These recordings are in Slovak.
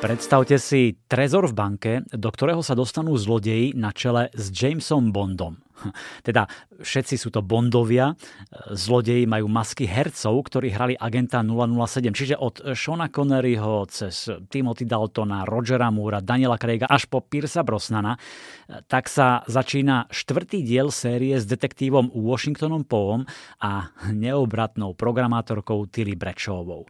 Predstavte si trezor v banke, do ktorého sa dostanú zlodeji na čele s Jamesom Bondom. Teda všetci sú to Bondovia, zlodeji majú masky hercov, ktorí hrali agenta 007, čiže od Shona Conneryho cez Timothy Daltona, Rogera Moora, Daniela Craiga až po Piersa Brosnana, tak sa začína štvrtý diel série s detektívom Washingtonom Poom a neobratnou programátorkou Tilly Bradshawovou.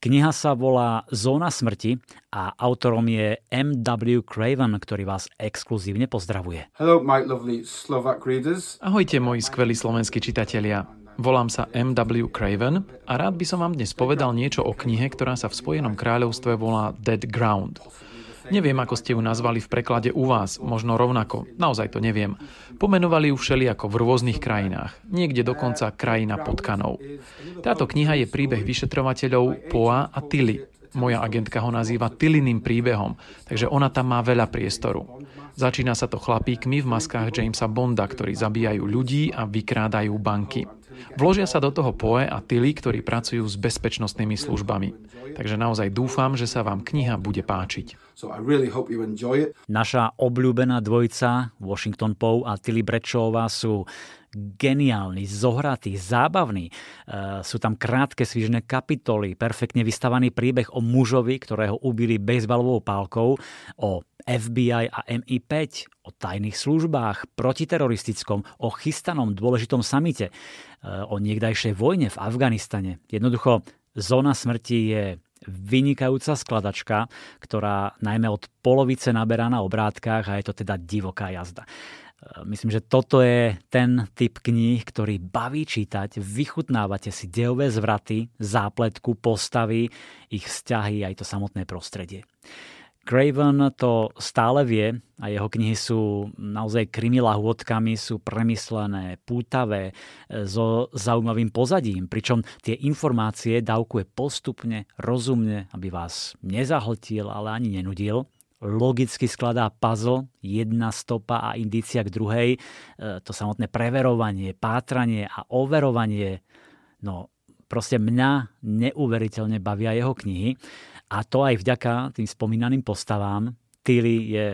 Kniha sa volá Zóna smrti a autorom je M.W. Craven, ktorý vás exkluzívne pozdravuje. Hello, my lovely Slovak. Ahojte, moji skvelí slovenskí čitatelia. Volám sa M.W. Craven a rád by som vám dnes povedal niečo o knihe, ktorá sa v Spojenom kráľovstve volá Dead Ground. Neviem, ako ste ju nazvali v preklade u vás, možno rovnako, naozaj to neviem. Pomenovali ju všelijako v rôznych krajinách, niekde dokonca krajina potkanov. Táto kniha je príbeh vyšetrovateľov Poa a Tilly. Moja agentka ho nazýva Tilliným príbehom, takže ona tam má veľa priestoru. Začína sa to chlapíkmi v maskách Jamesa Bonda, ktorí zabíjajú ľudí a vykrádajú banky. Vložia sa do toho Poe a Tilly, ktorí pracujú s bezpečnostnými službami. Takže naozaj dúfam, že sa vám kniha bude páčiť. Naša obľúbená dvojica Washington Poe a Tilly Brečová sú geniálni, zohratí, zábavní. E, sú tam krátke svižné kapitoly, perfektne vystavaný príbeh o mužovi, ktorého ubili bejsbalovou pálkou, o FBI a MI5, o tajných službách, protiteroristickom, o chystanom dôležitom samite, e, o niekdajšej vojne v Afganistane. Jednoducho, zóna smrti je vynikajúca skladačka, ktorá najmä od polovice naberá na obrátkach a je to teda divoká jazda. Myslím, že toto je ten typ kníh, ktorý baví čítať, vychutnávate si dejové zvraty, zápletku, postavy, ich vzťahy aj to samotné prostredie. Craven to stále vie a jeho knihy sú naozaj krimi lahôdkami, sú premyslené, pútavé, so zaujímavým pozadím, pričom tie informácie dávkuje postupne, rozumne, aby vás nezahltil, ale ani nenudil logicky skladá puzzle, jedna stopa a indícia k druhej. E, to samotné preverovanie, pátranie a overovanie, no proste mňa neuveriteľne bavia jeho knihy. A to aj vďaka tým spomínaným postavám, Tilly je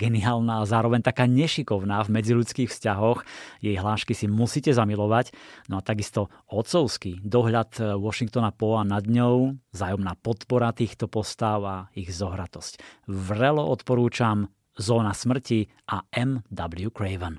geniálna a zároveň taká nešikovná v medziludských vzťahoch. Jej hlášky si musíte zamilovať. No a takisto otcovský dohľad Washingtona Poa nad ňou, zájomná podpora týchto postav a ich zohratosť. Vrelo odporúčam Zóna smrti a M.W. Craven.